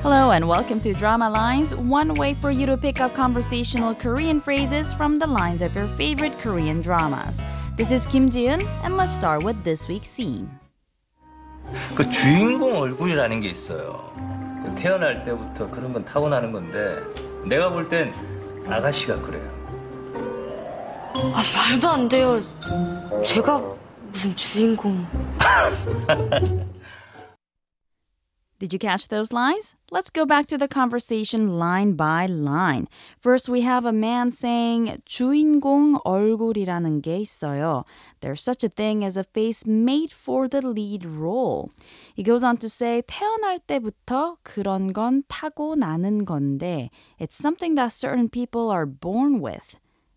Hello and welcome to Drama Lines, one way for you to pick up conversational Korean phrases from the lines of your favorite Korean dramas. This is Kim Jiun, and let's start with this week's scene. 그 주인공 얼굴이라는 게 있어요. 그 태어날 때부터 그런 건 타고나는 건데 내가 볼 땐 아가씨가 그래요. 아, 말도 안 돼요. 제가 무슨 주인공. Did you catch those lines? Let's go back to the conversation line by line. First, we have a man saying 주인공 얼굴이라는 게 있어요. There's such a thing as a face made for the lead role. He goes on to say 태어날 때부터 그런 건 타고나는 건데 it's something that certain people are born with.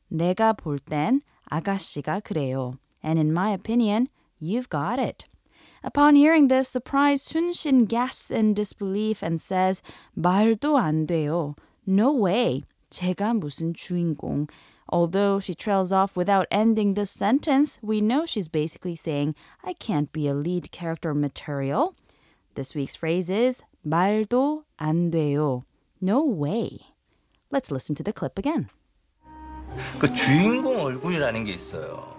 내가 볼 땐 아가씨가 그래요. And in my opinion, you've got it. Upon hearing this, surprised Sun-shin gasps in disbelief and says, 말도 안 돼요. No way. 제가 무슨 주인공. Although she trails off without ending this sentence, we know she's basically saying, I can't be a lead character material. This week's phrase is 말도 안 돼요. No way. Let's listen to the clip again. 그 주인공 얼굴이라는 게 있어요.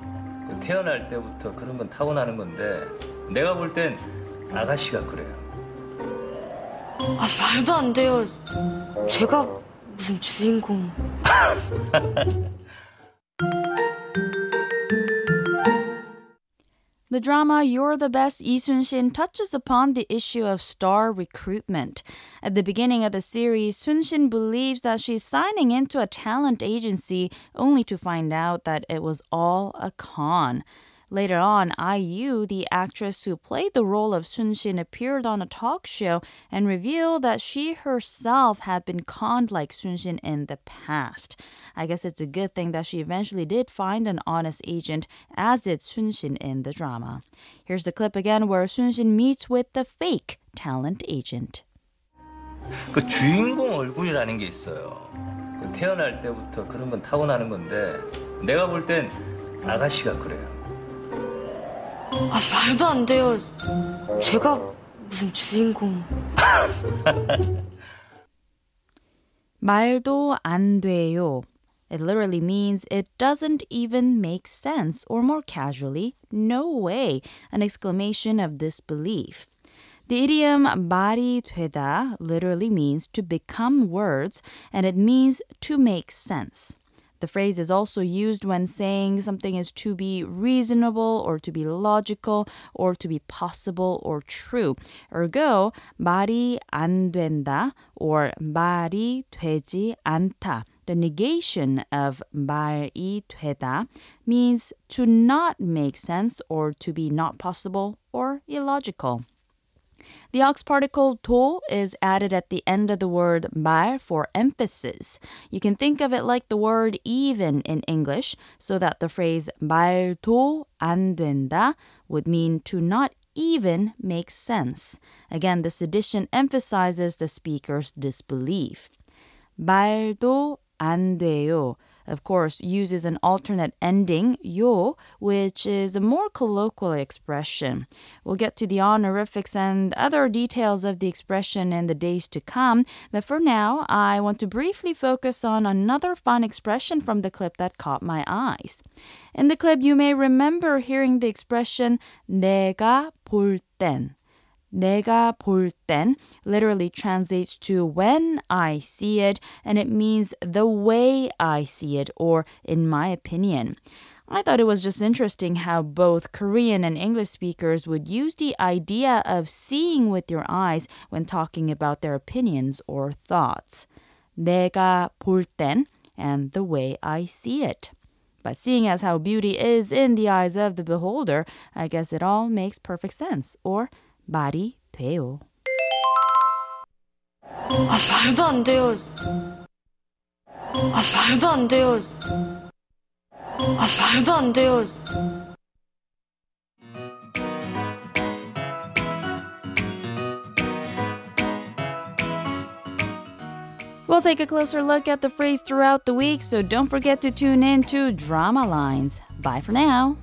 그 태어날 때부터 그런 건 타고나는 건데 내가 볼 땐 아가씨가 그래요. 아, 말도 안 돼요. 제가 무슨 주인공. The drama You're the Best Lee Sun-shin touches upon the issue of star recruitment. At the beginning of the series, Sun-shin believes that she's signing into a talent agency only to find out that it was all a con. Later on, IU, the actress who played the role of Sun-shin, appeared on a talk show and revealed that she herself had been conned like Sun-shin in the past. I guess it's a good thing that she eventually did find an honest agent, as did Sun-shin in the drama. Here's the clip again where Sun-shin meets with the fake talent agent. 그 주인공 얼굴이라는 게 있어요. 그 태어날 때부터 그런 건 타고나는 건데 내가 볼 땐 아가씨가 그래요. 아, 말도 안 돼요. 제가 무슨 주인공. 말도 안 돼요. It literally means it doesn't even make sense, or more casually, no way, an exclamation of disbelief. The idiom 말이 되다 literally means to become words, and it means to make sense. The phrase is also used when saying something is to be reasonable or to be logical or to be possible or true. Ergo, 말이 안 된다 or 말이 되지 않다. The negation of 말이 되다 means to not make sense or to be not possible or illogical. The aux particle to is added at the end of the word 말 for emphasis. You can think of it like the word even in English, so that the phrase 말도 안 된다 would mean to not even make sense. Again, this addition emphasizes the speaker's disbelief. 말도 안 돼요 of course, uses an alternate ending, yo, which is a more colloquial expression. We'll get to the honorifics and other details of the expression in the days to come, but for now, I want to briefly focus on another fun expression from the clip that caught my eyes. In the clip, you may remember hearing the expression 내가 볼 땐. 내가 볼 땐 literally translates to when I see it, and it means the way I see it, or in my opinion. I thought it was just interesting how both Korean and English speakers would use the idea of seeing with your eyes when talking about their opinions or thoughts. 내가 볼 땐 and the way I see it. But seeing as how beauty is in the eyes of the beholder, I guess it all makes perfect sense, or 말이 돼요. 아, 말도 안 돼요. 아, 말도 안 돼요. 아, 말도 안 돼요. We'll take a closer look at the phrase throughout the week, so don't forget to tune in to Drama Lines. Bye for now.